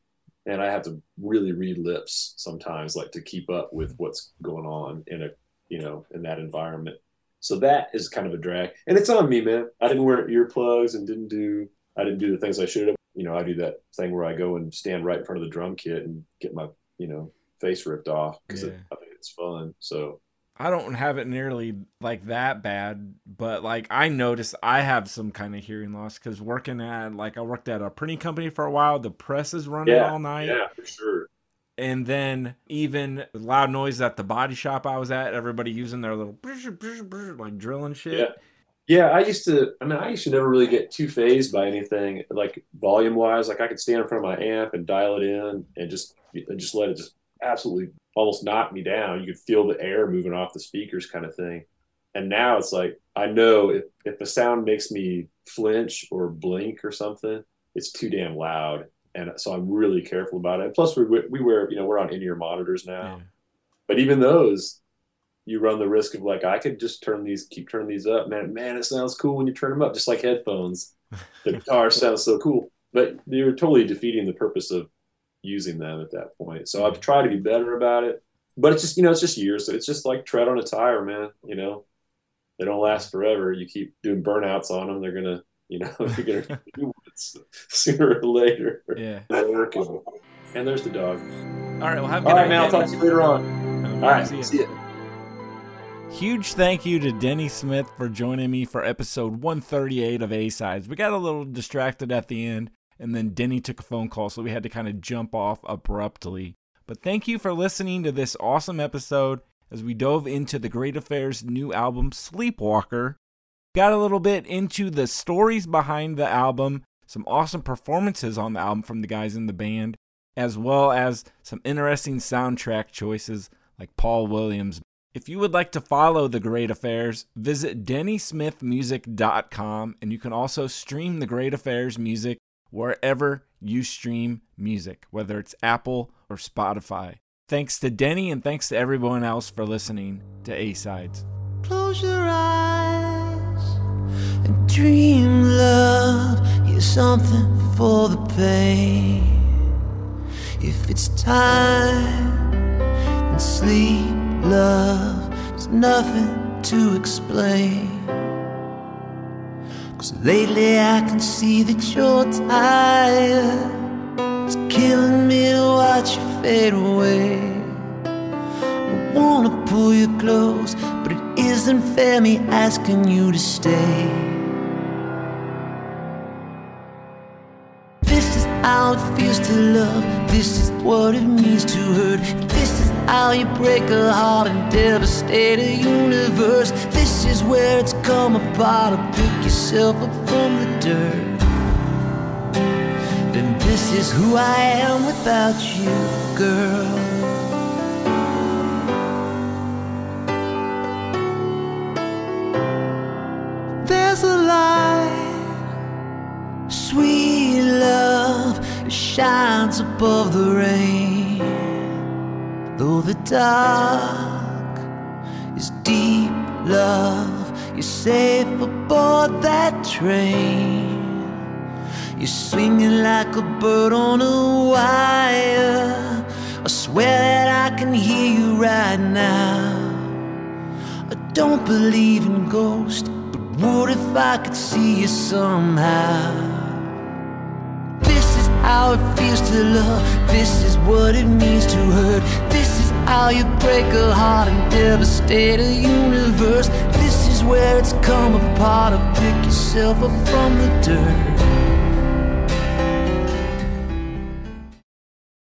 and I have to really read lips sometimes, like to keep up with what's going on in a you know in that environment. So that is kind of a drag, and it's on me, man. I didn't wear earplugs and didn't do I didn't do the things I should have. You know, I do that thing where I go and stand right in front of the drum kit and get my you know face ripped off because Yeah. I think it's fun. So I don't have it nearly like that bad, but like I noticed I have some kind of hearing loss because working at like I worked at a printing company for a while. The press is running yeah, all night, yeah, for sure. and then even loud noise at the body shop I was at. Everybody using their little like drilling shit. Yeah. Yeah, I used to. I mean, I used to never really get too phased by anything, like volume wise. Like I could stand in front of my amp and dial it in, and just and just let it just absolutely almost knocked me down. You could feel the air moving off the speakers, kind of thing. And now it's like I know if if the sound makes me flinch or blink or something, it's too damn loud, and so I'm really careful about it. And plus, we we wear you know we're on in ear monitors now. Yeah. But even those, you run the risk of like I could just turn these, keep turning these up, man. Man, it sounds cool when you turn them up, just like headphones. The guitar sounds so cool, but you're totally defeating the purpose of using them at that point. So I've tried to be better about it, but it's just you know it's just years. So it's just like tread on a tire, man. You know, they don't last forever. You keep doing burnouts on them, they're gonna, you know, you're gonna do it sooner or later. Yeah. And there's the dog. All right. Well, have a good All right, man. I'll talk to you later on. Um, All right, see you. see ya. Huge thank you to Denny Smith for joining me for episode 138 of A Sides. We got a little distracted at the end, and then Denny took a phone call, so we had to kind of jump off abruptly. But thank you for listening to this awesome episode as we dove into the Great Affairs' new album, Sleepwalker. Got a little bit into the stories behind the album, some awesome performances on the album from the guys in the band, as well as some interesting soundtrack choices like Paul Williams. If you would like to follow The Great Affairs, visit DennySmithMusic.com and you can also stream The Great Affairs music wherever you stream music, whether it's Apple or Spotify. Thanks to Denny and thanks to everyone else for listening to A Sides. Close your eyes and dream love. Here's something for the pain. If it's time, then sleep, love. There's nothing to explain. Cause lately I can see that you're tired. It's killing me to watch you fade away. I wanna pull you close, but it isn't fair me asking you to stay. This is how it feels to love. This is what it means to hurt. How you break a heart and devastate a universe. This is where it's come about. Pick yourself up from the dirt. Then this is who I am without you, girl. There's a light, sweet love, shines above the rain. Though the dark is deep, love, you're safe aboard that train. You're swinging like a bird on a wire. I swear that I can hear you right now. I don't believe in ghosts, but what if I could see you somehow? How it feels to love. This is what it means to hurt. This is how you break a heart and devastate a universe. This is where it's come apart to pick yourself up from the dirt.